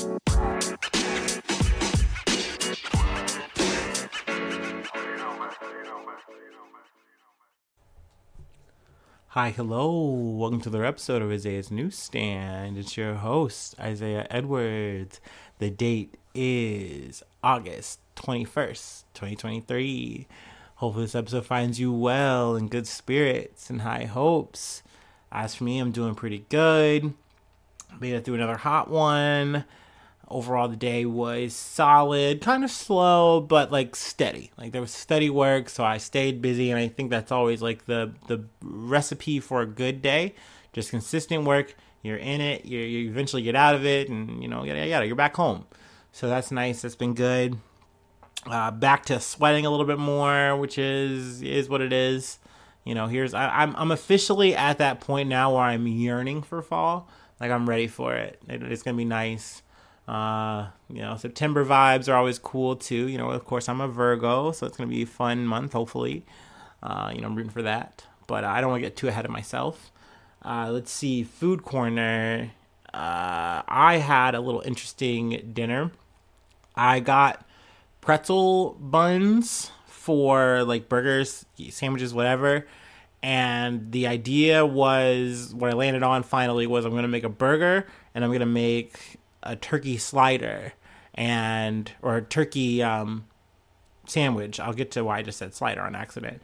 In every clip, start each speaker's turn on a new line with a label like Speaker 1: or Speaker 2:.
Speaker 1: Hi, hello. Welcome to another episode of Isaiah's Newsstand. It's your host, Isaiah Edwards. The date is August 21st, 2023. Hopefully, this episode finds you well in good spirits and high hopes. As for me, I'm doing pretty good. Made it through another hot one overall the day was solid kind of slow but like steady. Like there was steady work so i stayed busy and i think that's always like the the recipe for a good day. Just consistent work. You're in it. You, you eventually get out of it and you know yada yada you're back home. So that's nice. That's been good. Uh, back to sweating a little bit more which is is what it is. You know here's I, I'm, I'm officially at that point now where i'm yearning for fall. Like i'm ready for it, it it's gonna be nice uh, you know, September vibes are always cool too. You know, of course, I'm a Virgo, so it's gonna be a fun month. Hopefully, uh, you know, I'm rooting for that. But I don't want to get too ahead of myself. Uh, let's see, food corner. Uh, I had a little interesting dinner. I got pretzel buns for like burgers, sandwiches, whatever. And the idea was what I landed on finally was I'm gonna make a burger and I'm gonna make a turkey slider and or a turkey um, sandwich. I'll get to why I just said slider on accident.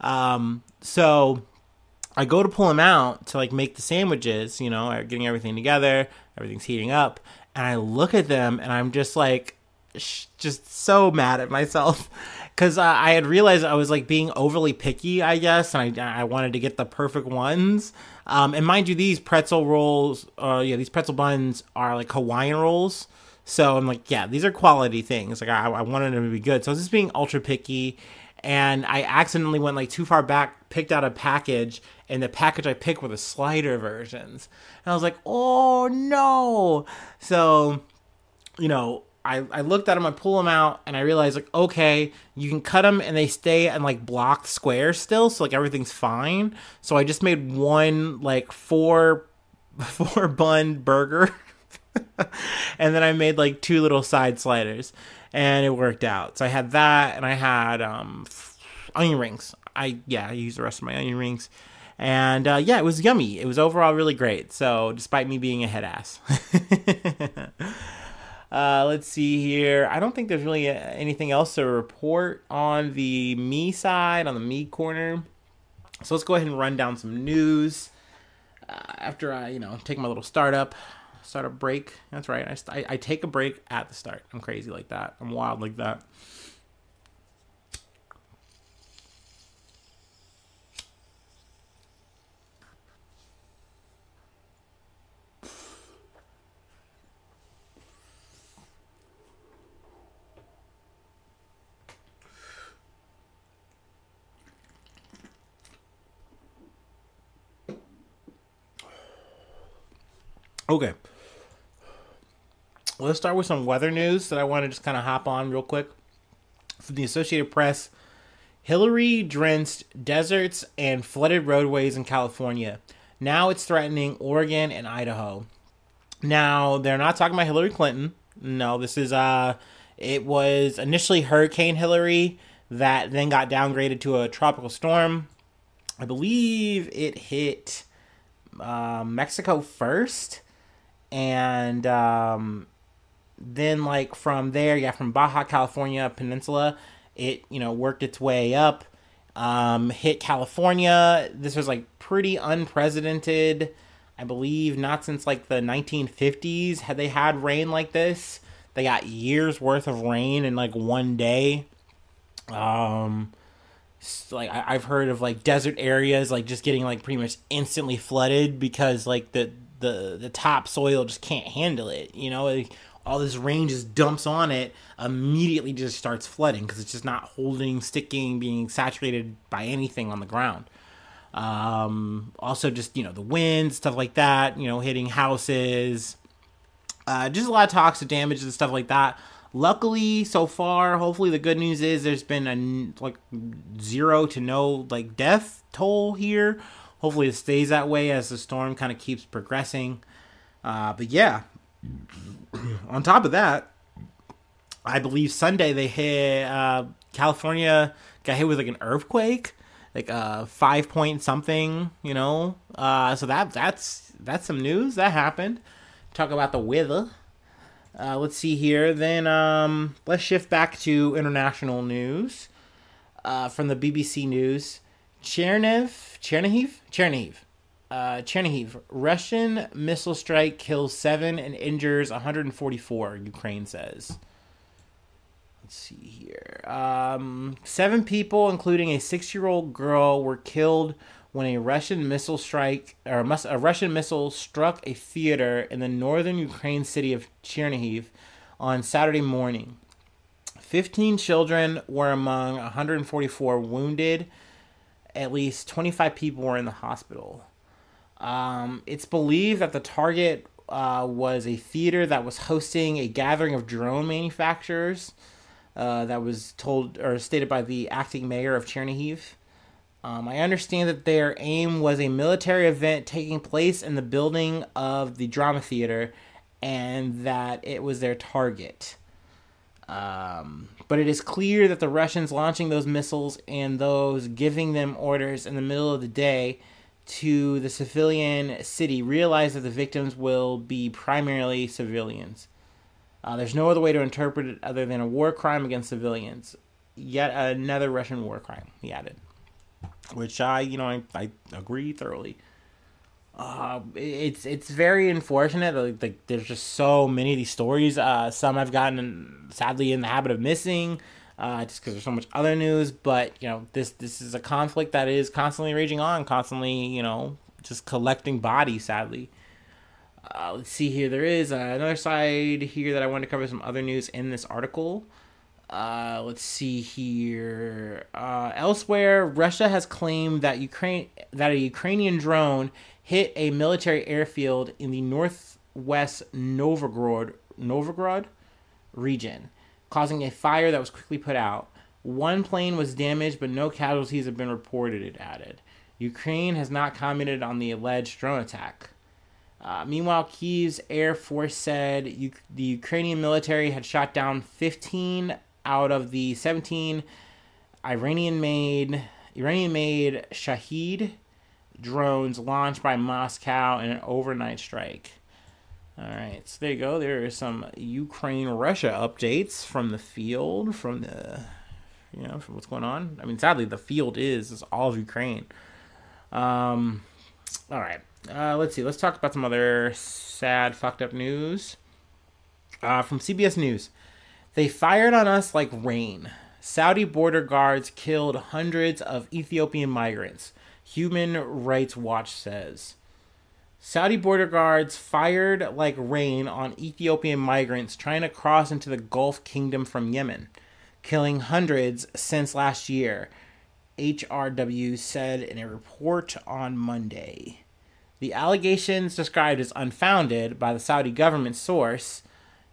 Speaker 1: Um, so I go to pull them out to like make the sandwiches, you know, getting everything together, everything's heating up, and I look at them and I'm just like, sh- just so mad at myself because uh, I had realized I was like being overly picky, I guess, and I I wanted to get the perfect ones. Um, and mind you, these pretzel rolls, uh, yeah, these pretzel buns are like Hawaiian rolls. So I'm like, yeah, these are quality things. Like I, I wanted them to be good. So I was just being ultra picky, and I accidentally went like too far back, picked out a package, and the package I picked were the slider versions. And I was like, oh no. So, you know, I, I looked at them, I pull them out, and I realized like, okay, you can cut them and they stay in like blocked squares still, so like everything's fine. So I just made one like four four bun burger, and then I made like two little side sliders, and it worked out. So I had that, and I had um onion rings. I yeah, I used the rest of my onion rings. And uh, yeah, it was yummy. It was overall really great. So, despite me being a head ass. Uh, let's see here. I don't think there's really anything else to report on the me side, on the me corner. So let's go ahead and run down some news. Uh, after I, you know, take my little startup, startup break. That's right. I, I, I take a break at the start. I'm crazy like that. I'm wild like that. Okay. Let's start with some weather news that I want to just kind of hop on real quick. From the Associated Press, Hillary drenched deserts and flooded roadways in California. Now it's threatening Oregon and Idaho. Now, they're not talking about Hillary Clinton. No, this is uh it was initially Hurricane Hillary that then got downgraded to a tropical storm. I believe it hit uh, Mexico first and um, then like from there, yeah, from Baja California Peninsula, it you know worked its way up, um, hit California. This was like pretty unprecedented. I believe not since like the 1950s had they had rain like this. They got years worth of rain in like one day. Um, like I, have heard of like desert areas like just getting like pretty much instantly flooded because like the the the topsoil just can't handle it. You know, like, all this rain just dumps on it, immediately just starts flooding because it's just not holding, sticking, being saturated by anything on the ground. Um, also, just you know, the wind, stuff like that. You know, hitting houses. Uh, just a lot of toxic damage and stuff like that. Luckily, so far, hopefully, the good news is there's been a like zero to no like death toll here hopefully it stays that way as the storm kind of keeps progressing. Uh, but yeah, on top of that, I believe Sunday they hit uh, California got hit with like an earthquake, like uh five point something, you know. Uh, so that that's that's some news that happened. Talk about the weather. Uh, let's see here. Then um, let's shift back to international news uh, from the BBC News. Cherniv, Chernihiv, Chernihiv, uh, Chernihiv. Russian missile strike kills seven and injures 144. Ukraine says. Let's see here. Um, seven people, including a six-year-old girl, were killed when a Russian missile strike or a, a Russian missile struck a theater in the northern Ukraine city of Chernihiv on Saturday morning. 15 children were among 144 wounded. At least 25 people were in the hospital. Um, it's believed that the target uh, was a theater that was hosting a gathering of drone manufacturers. Uh, that was told or stated by the acting mayor of Chernihiv. Um, I understand that their aim was a military event taking place in the building of the drama theater, and that it was their target. Um, but it is clear that the Russians launching those missiles and those giving them orders in the middle of the day to the civilian city realize that the victims will be primarily civilians. Uh, there's no other way to interpret it other than a war crime against civilians. Yet another Russian war crime, he added. Which I, you know, I, I agree thoroughly. Uh, it's it's very unfortunate. Like, like, there's just so many of these stories. Uh, some I've gotten sadly in the habit of missing, uh, just because there's so much other news. But you know, this this is a conflict that is constantly raging on, constantly you know, just collecting bodies. Sadly, uh, let's see here. There is another side here that I want to cover some other news in this article. Uh, let's see here. Uh, elsewhere, Russia has claimed that Ukraine that a Ukrainian drone hit a military airfield in the northwest Novgorod Novgorod region, causing a fire that was quickly put out. One plane was damaged, but no casualties have been reported. It added. Ukraine has not commented on the alleged drone attack. Uh, meanwhile, Kiev's Air Force said U- the Ukrainian military had shot down 15 out of the 17 Iranian-made Iranian-made Shahed drones launched by Moscow in an overnight strike. All right, so there you go. There are some Ukraine-Russia updates from the field, from the you know, from what's going on. I mean, sadly, the field is, is all of Ukraine. Um, all right. Uh, let's see. Let's talk about some other sad, fucked up news. Uh, from CBS News. They fired on us like rain. Saudi border guards killed hundreds of Ethiopian migrants. Human Rights Watch says. Saudi border guards fired like rain on Ethiopian migrants trying to cross into the Gulf Kingdom from Yemen, killing hundreds since last year, HRW said in a report on Monday. The allegations described as unfounded by the Saudi government source,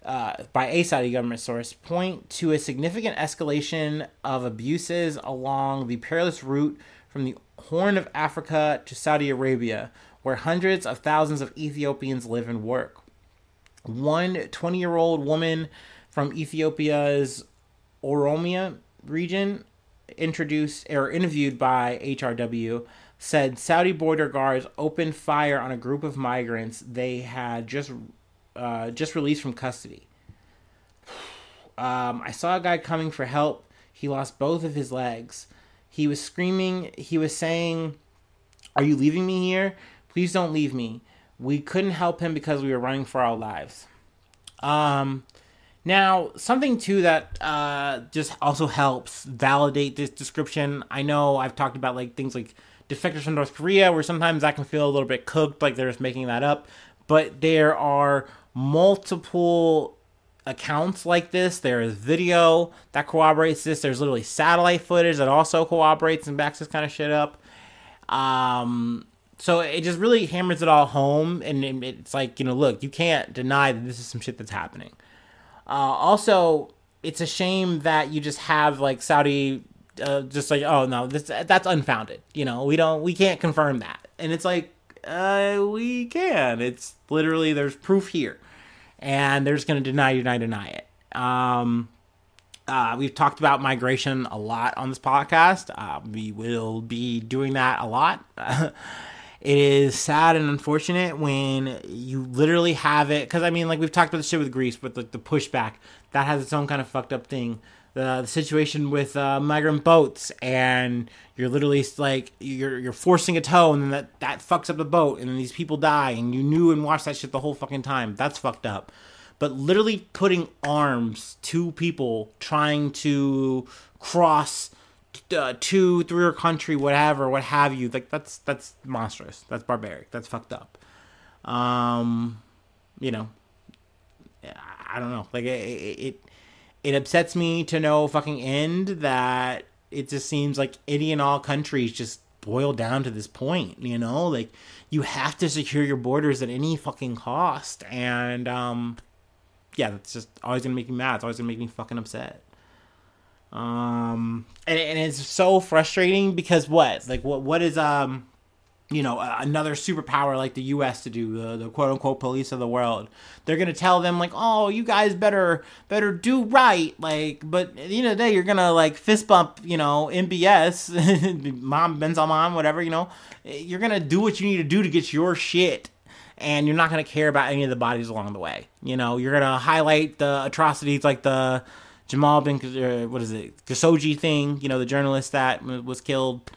Speaker 1: uh, by a Saudi government source, point to a significant escalation of abuses along the perilous route from the Horn of Africa to Saudi Arabia, where hundreds of thousands of Ethiopians live and work. One 20 year old woman from Ethiopia's Oromia region, introduced or interviewed by HRW, said Saudi border guards opened fire on a group of migrants they had just uh, just released from custody. Um, I saw a guy coming for help. He lost both of his legs. He was screaming. He was saying, "Are you leaving me here? Please don't leave me." We couldn't help him because we were running for our lives. Um, now, something too that uh, just also helps validate this description. I know I've talked about like things like defectors from North Korea, where sometimes that can feel a little bit cooked, like they're just making that up. But there are multiple accounts like this. There is video that corroborates this. There's literally satellite footage that also corroborates and backs this kind of shit up. Um, so it just really hammers it all home, and it's like you know, look, you can't deny that this is some shit that's happening. Uh, also, it's a shame that you just have like Saudi uh, just like oh no this that's unfounded you know we don't we can't confirm that and it's like uh, we can it's literally there's proof here and they're just going to deny, deny, deny it. Um, uh, we've talked about migration a lot on this podcast. Uh, we will be doing that a lot. it is sad and unfortunate when you literally have it because I mean, like we've talked about the shit with Greece, but like the pushback that has its own kind of fucked up thing. The, the situation with uh, migrant boats, and you're literally like you're you're forcing a tow, and then that that fucks up the boat, and then these people die, and you knew and watched that shit the whole fucking time. That's fucked up but literally putting arms to people trying to cross uh, two, three or country, whatever, what have you. Like that's that's monstrous. That's barbaric. That's fucked up. Um, you know, I don't know. Like it, it, it upsets me to no fucking end that it just seems like any and all countries just boil down to this point. You know, like you have to secure your borders at any fucking cost, and um yeah, that's just always gonna make me mad. It's always gonna make me fucking upset. Um, and, and it's so frustrating because what, like, what, what is um, you know, another superpower like the U.S. to do the, the quote unquote police of the world? They're gonna tell them like, oh, you guys better better do right, like, but at the end of the day, you're gonna like fist bump, you know, MBS, mom, bin Salman, whatever, you know, you're gonna do what you need to do to get your shit and you're not to care about any of the bodies along the way. You know, you're to highlight the atrocities like the Jamal bin, uh, what is it, Khashoggi thing, you know, the journalist that was killed.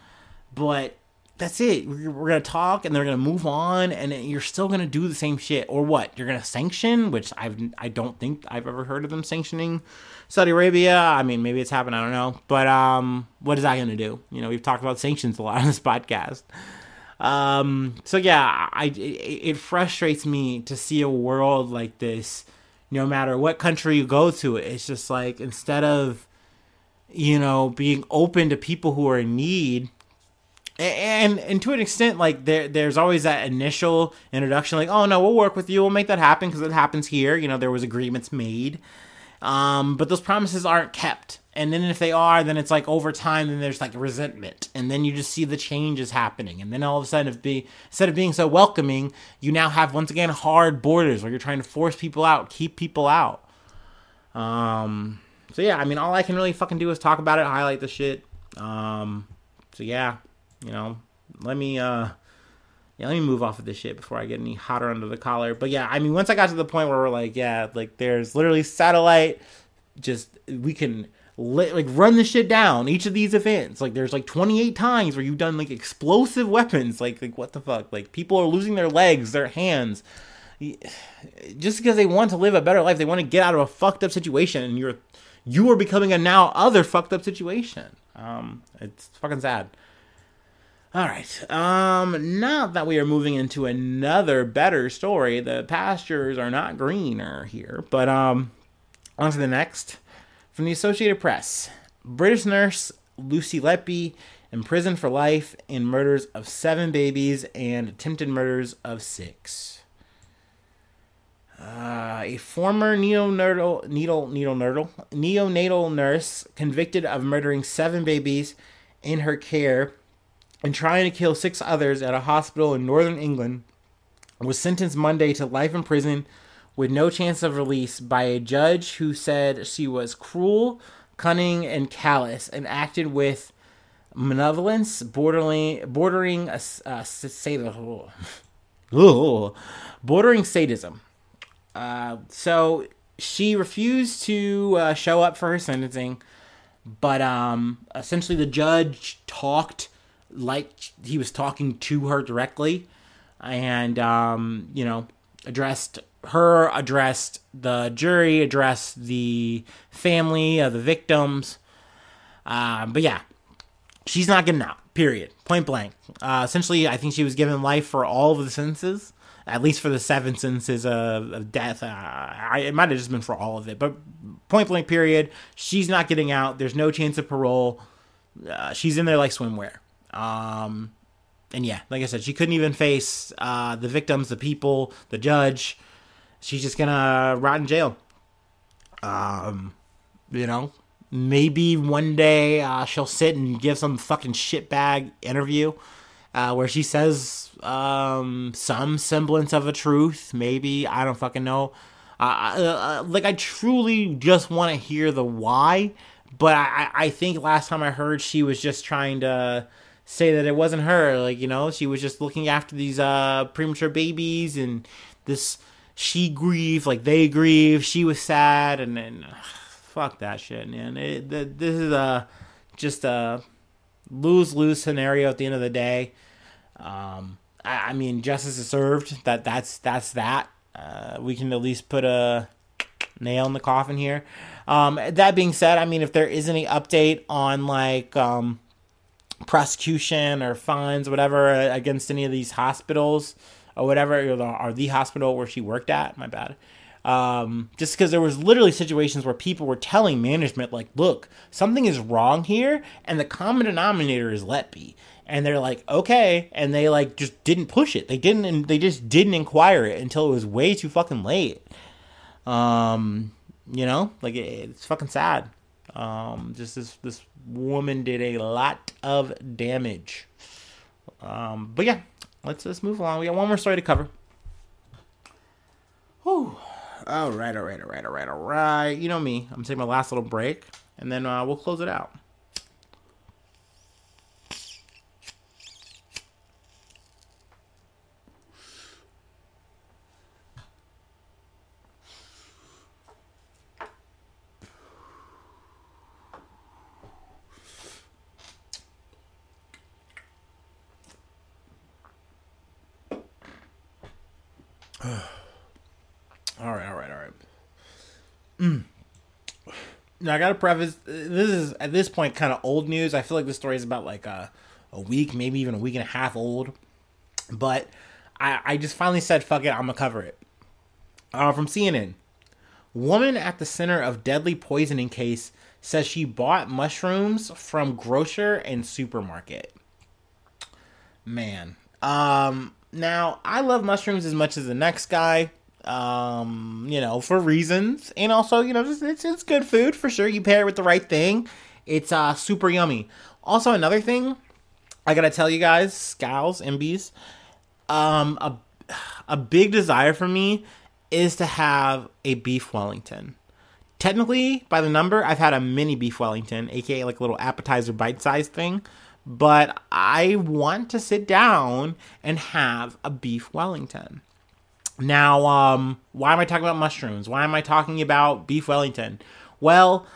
Speaker 1: But that's it. We're, we're going to talk and they're going to move on and you're still going to do the same shit. Or what? You're going to sanction, which I've, I don't think I've ever heard of them sanctioning Saudi Arabia. I mean, maybe it's happened. I don't know. But um, what is that going to do? You know, we've talked about sanctions a lot on this podcast. Um, so yeah, I it, it frustrates me to see a world like this. No matter what country you go to, it's just like instead of you know being open to people who are in need, and and to an extent like there there's always that initial introduction like oh no we'll work with you. We'll make that happen because it happens here. You know there was agreements made. Um, but those promises aren't kept. And then if they are then it's like over time then there's like resentment. And then you just see the changes happening. And then all of a sudden if be instead of being so welcoming you now have once again hard borders where you're trying to force people out keep people out. Um so yeah i mean all i can really fucking do is talk about it highlight the shit. Um so yeah you know let me uh yeah, let me move off of this shit before I get any hotter under the collar. But yeah, I mean, once I got to the point where we're like, yeah, like there's literally satellite, just we can like run the shit down each of these events. Like there's like 28 times where you've done like explosive weapons. Like like what the fuck? Like people are losing their legs their hands. Just because they want to live a better life they want to get out of a fucked up situation and you're you are becoming a now other fucked up situation. Um it's fucking sad all right um now that we are moving into another better story the pastures are not greener here but um on to the next from the Associated Press British nurse Lucy Letby imprisoned for life in murders of seven babies and attempted murders of six. Uh, a former neonatal, needle, needle, neonatal nurse convicted of murdering seven babies in her care and trying to kill six others at a hospital in northern England was sentenced Monday to life in prison with no chance of release by a judge who said she was cruel, cunning, and callous, and acted with malevolence bordering bordering a, a sadism. bordering sadism. Uh, so she refused to uh, show up for her sentencing, but um, essentially the judge talked like he was talking to her directly, and um, you know addressed her, addressed the jury, addressed the family of the victims. Uh, but yeah, she's not getting out. Period. Point blank. Uh, essentially, I think she was given life for all of the sentences, at least for the seven sentences of, of death. Uh, I, it might have just been for all of it, but point blank. Period. She's not getting out. There's no chance of parole. Uh, she's in there like swimwear. Um, and yeah, like I said, she couldn't even face uh, the victims, the people, the judge. She's just gonna rot in jail. Um, you know, maybe one day uh, she'll sit and give some fucking shitbag interview uh, where she says um, some semblance of a truth. Maybe I don't fucking know. Uh, uh, like I truly just want to hear the why, but I, I think last time I heard she was just trying to say that it wasn't her. Like you know, she was just looking after these uh premature babies and this she grieved, like they grieved. She was sad, and then ugh, fuck that shit, man. It, the, this is a just a lose lose scenario at the end of the day. Um, I, I mean, justice is served. That that's that's that. Uh, we can at least put a nail in the coffin here. Um, that being said, I mean, if there is any update on like um, prosecution or fines, whatever, against any of these hospitals or whatever, or the, or the hospital where she worked at, my bad. Um, just because there was literally situations where people were telling management, like, look, something is wrong here, and the common denominator is Letby. And they're like, okay, and they like just didn't push it. They didn't, and they just didn't inquire it until it was way too fucking late. Um, you know, like it, it's fucking sad. Um, just this this woman did a lot of damage. Um, but yeah, let's let's move along. We got one more story to cover. Whew. All right, all right, all right, all right, all right. You know me. I'm taking my last little break, and then uh, we'll close it out. all right, all right, all right. Mm. Now I gotta preface. This is at this point kind of old news. I feel like this story is about like a, a week, maybe even a week and a half old. But I, I just finally said, "Fuck it, I'm gonna cover it." Uh, from CNN, woman at the center of deadly poisoning case says she bought mushrooms from grocer and supermarket. Man, um, now I love mushrooms as much as the next guy um, you know, for reasons, and also, you know, it's, it's, good food for sure. You pair it with the right thing, it's uh super yummy. Also, another thing I gotta tell you guys, scowls, MBs, um, a a big desire for me is to have a beef Wellington. Technically, by the number, I've had a mini beef Wellington, aka like a little appetizer bite sized thing. But I want to sit down and have a beef Wellington. Now, um, why am I talking about mushrooms? Why am I talking about beef Wellington? Well,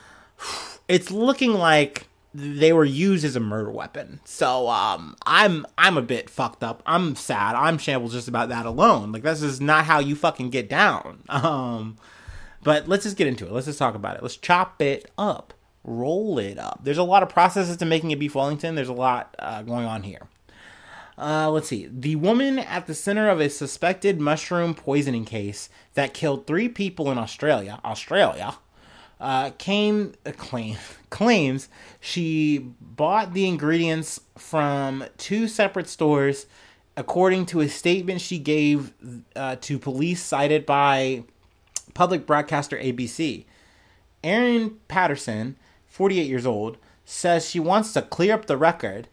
Speaker 1: it's looking like they were used as a murder weapon. So, um, I'm I'm a bit fucked up. I'm sad. I'm shambles just about that alone. Like this is not how you fucking get down. Um, but let's just get into it. Let's just talk about it. Let's chop it up, roll it up. There's a lot of processes to making a beef Wellington. There's a lot uh, going on here. Uh, let's see. The woman at the center of a suspected mushroom poisoning case that killed three people in Australia, Australia, uh, came uh, claim claims she bought the ingredients from two separate stores, according to a statement she gave uh, to police cited by public broadcaster ABC. Erin Patterson, 48 years old, says she wants to clear up the record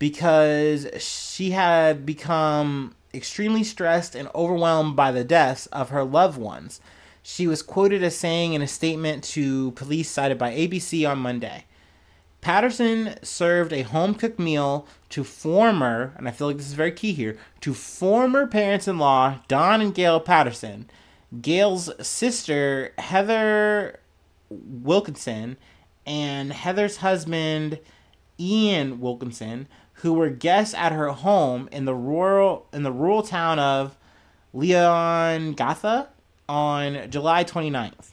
Speaker 1: because she had become extremely stressed and overwhelmed by the deaths of her loved ones. She was quoted as saying in a statement to police cited by ABC on Monday. Patterson served a home cooked meal to former, and I feel like this is very key here, to former parents in law Don and Gail Patterson, Gail's sister Heather Wilkinson, and Heather's husband Ian Wilkinson, who were guests at her home in the rural in the rural town of Leongatha on July 29th.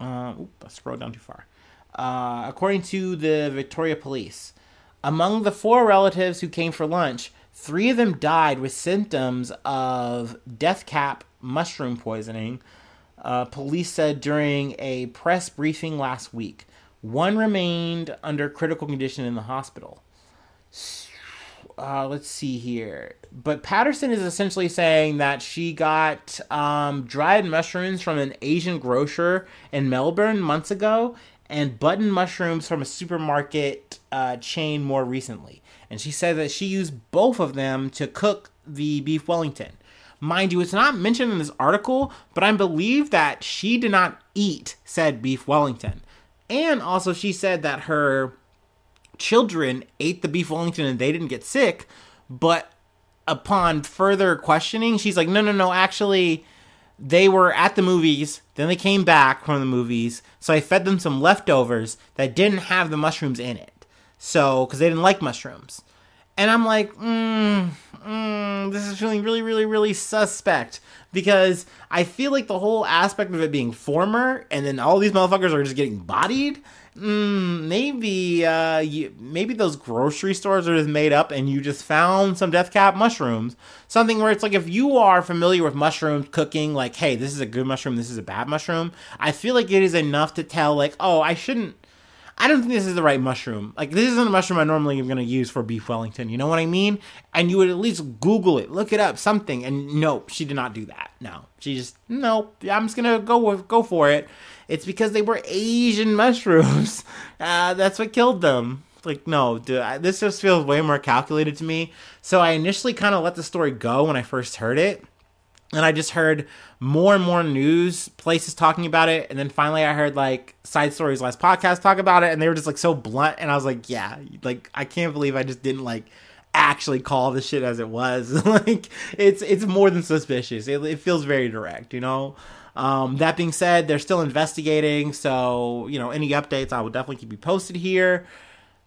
Speaker 1: Uh, oop, I scrolled down too far. Uh, according to the Victoria Police, among the four relatives who came for lunch, three of them died with symptoms of death cap mushroom poisoning. Uh, police said during a press briefing last week. One remained under critical condition in the hospital uh, let's see here. But Patterson is essentially saying that she got um, dried mushrooms from an Asian grocer in Melbourne months ago and button mushrooms from a supermarket uh, chain more recently. And she said that she used both of them to cook the beef Wellington. Mind you, it's not mentioned in this article, but I believe that she did not eat said beef Wellington. And also, she said that her children ate the beef Wellington and they didn't get sick. But upon further questioning, she's like, no, no, no, actually, they were at the movies. Then they came back from the movies. So I fed them some leftovers that didn't have the mushrooms in it. So, because they didn't like mushrooms. And I'm like, mm, mm, this is feeling really, really, really suspect because I feel like the whole aspect of it being former and then all these motherfuckers are just getting bodied. Mm, maybe, uh, you, maybe those grocery stores are just made up and you just found some death cap mushrooms. Something where it's like if you are familiar with mushrooms cooking, like, hey, this is a good mushroom, this is a bad mushroom. I feel like it is enough to tell, like, oh, I shouldn't I don't think this is the right mushroom. Like this isn't a mushroom I normally am going to use for beef Wellington. You know what I mean? And you would at least Google it, look it up, something. And nope, she did not do that. No, she just nope. I'm just gonna go go for it. It's because they were Asian mushrooms. Uh, that's what killed them. Like no, dude, I, this just feels way more calculated to me. So I initially kind of let the story go when I first heard it and I just heard more and more news places talking about it, and then finally I heard like Side Stories last podcast talk about it, and they were just like so blunt, and I was like, yeah, like I can't believe I just didn't like actually call the shit as it was. like it's it's more than suspicious. It, it feels very direct, you know. Um, that being said, they're still investigating, so you know any updates I will definitely keep you posted here.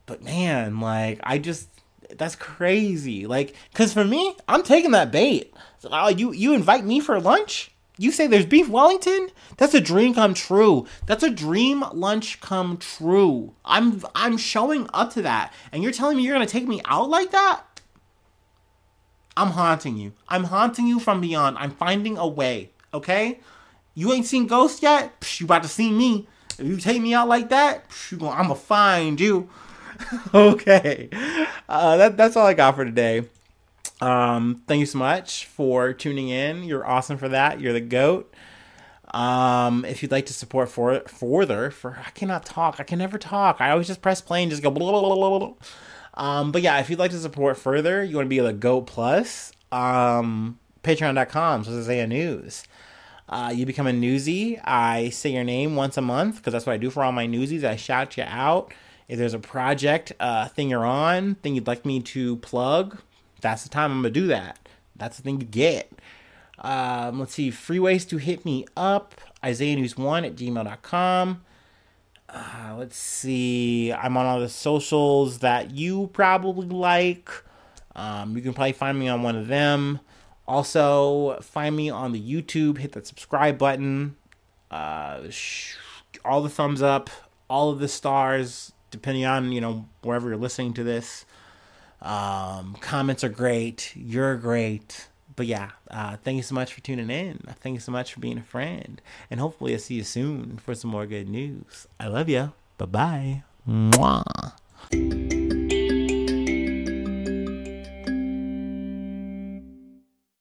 Speaker 1: But man, like I just that's crazy. Like, cause for me, I'm taking that bait. Oh, you you invite me for lunch? You say there's beef Wellington? That's a dream come true. That's a dream lunch come true. I'm I'm showing up to that, and you're telling me you're gonna take me out like that? I'm haunting you. I'm haunting you from beyond. I'm finding a way. Okay? You ain't seen Ghost yet? Psh, you about to see me. If you take me out like that, psh, I'm gonna find you. okay. Uh, that, that's all I got for today. Um, thank you so much for tuning in. You're awesome for that. You're the goat. Um, if you'd like to support for further, for I cannot talk. I can never talk. I always just press play and just go blah blah blah blah. Um, but yeah, if you'd like to support further, you want to be the goat plus. Um, Patreon.com. So Isaiah News. Uh, you become a newsie. I say your name once a month because that's what I do for all my newsies. I shout you out. If there's a project, uh, thing you're on, thing you'd like me to plug, that's the time I'm gonna do that. That's the thing you get. Um, let's see, free ways to hit me up. Isaiah News One at gmail.com. Uh, let's see, I'm on all the socials that you probably like. Um, you can probably find me on one of them. Also, find me on the YouTube. Hit that subscribe button. Uh, sh- all the thumbs up, all of the stars depending on you know wherever you're listening to this. Um, comments are great. You're great. But yeah, uh, thank you so much for tuning in. Thank you so much for being a friend. And hopefully, I'll see you soon for some more good news. I love you. Bye bye. Mwah.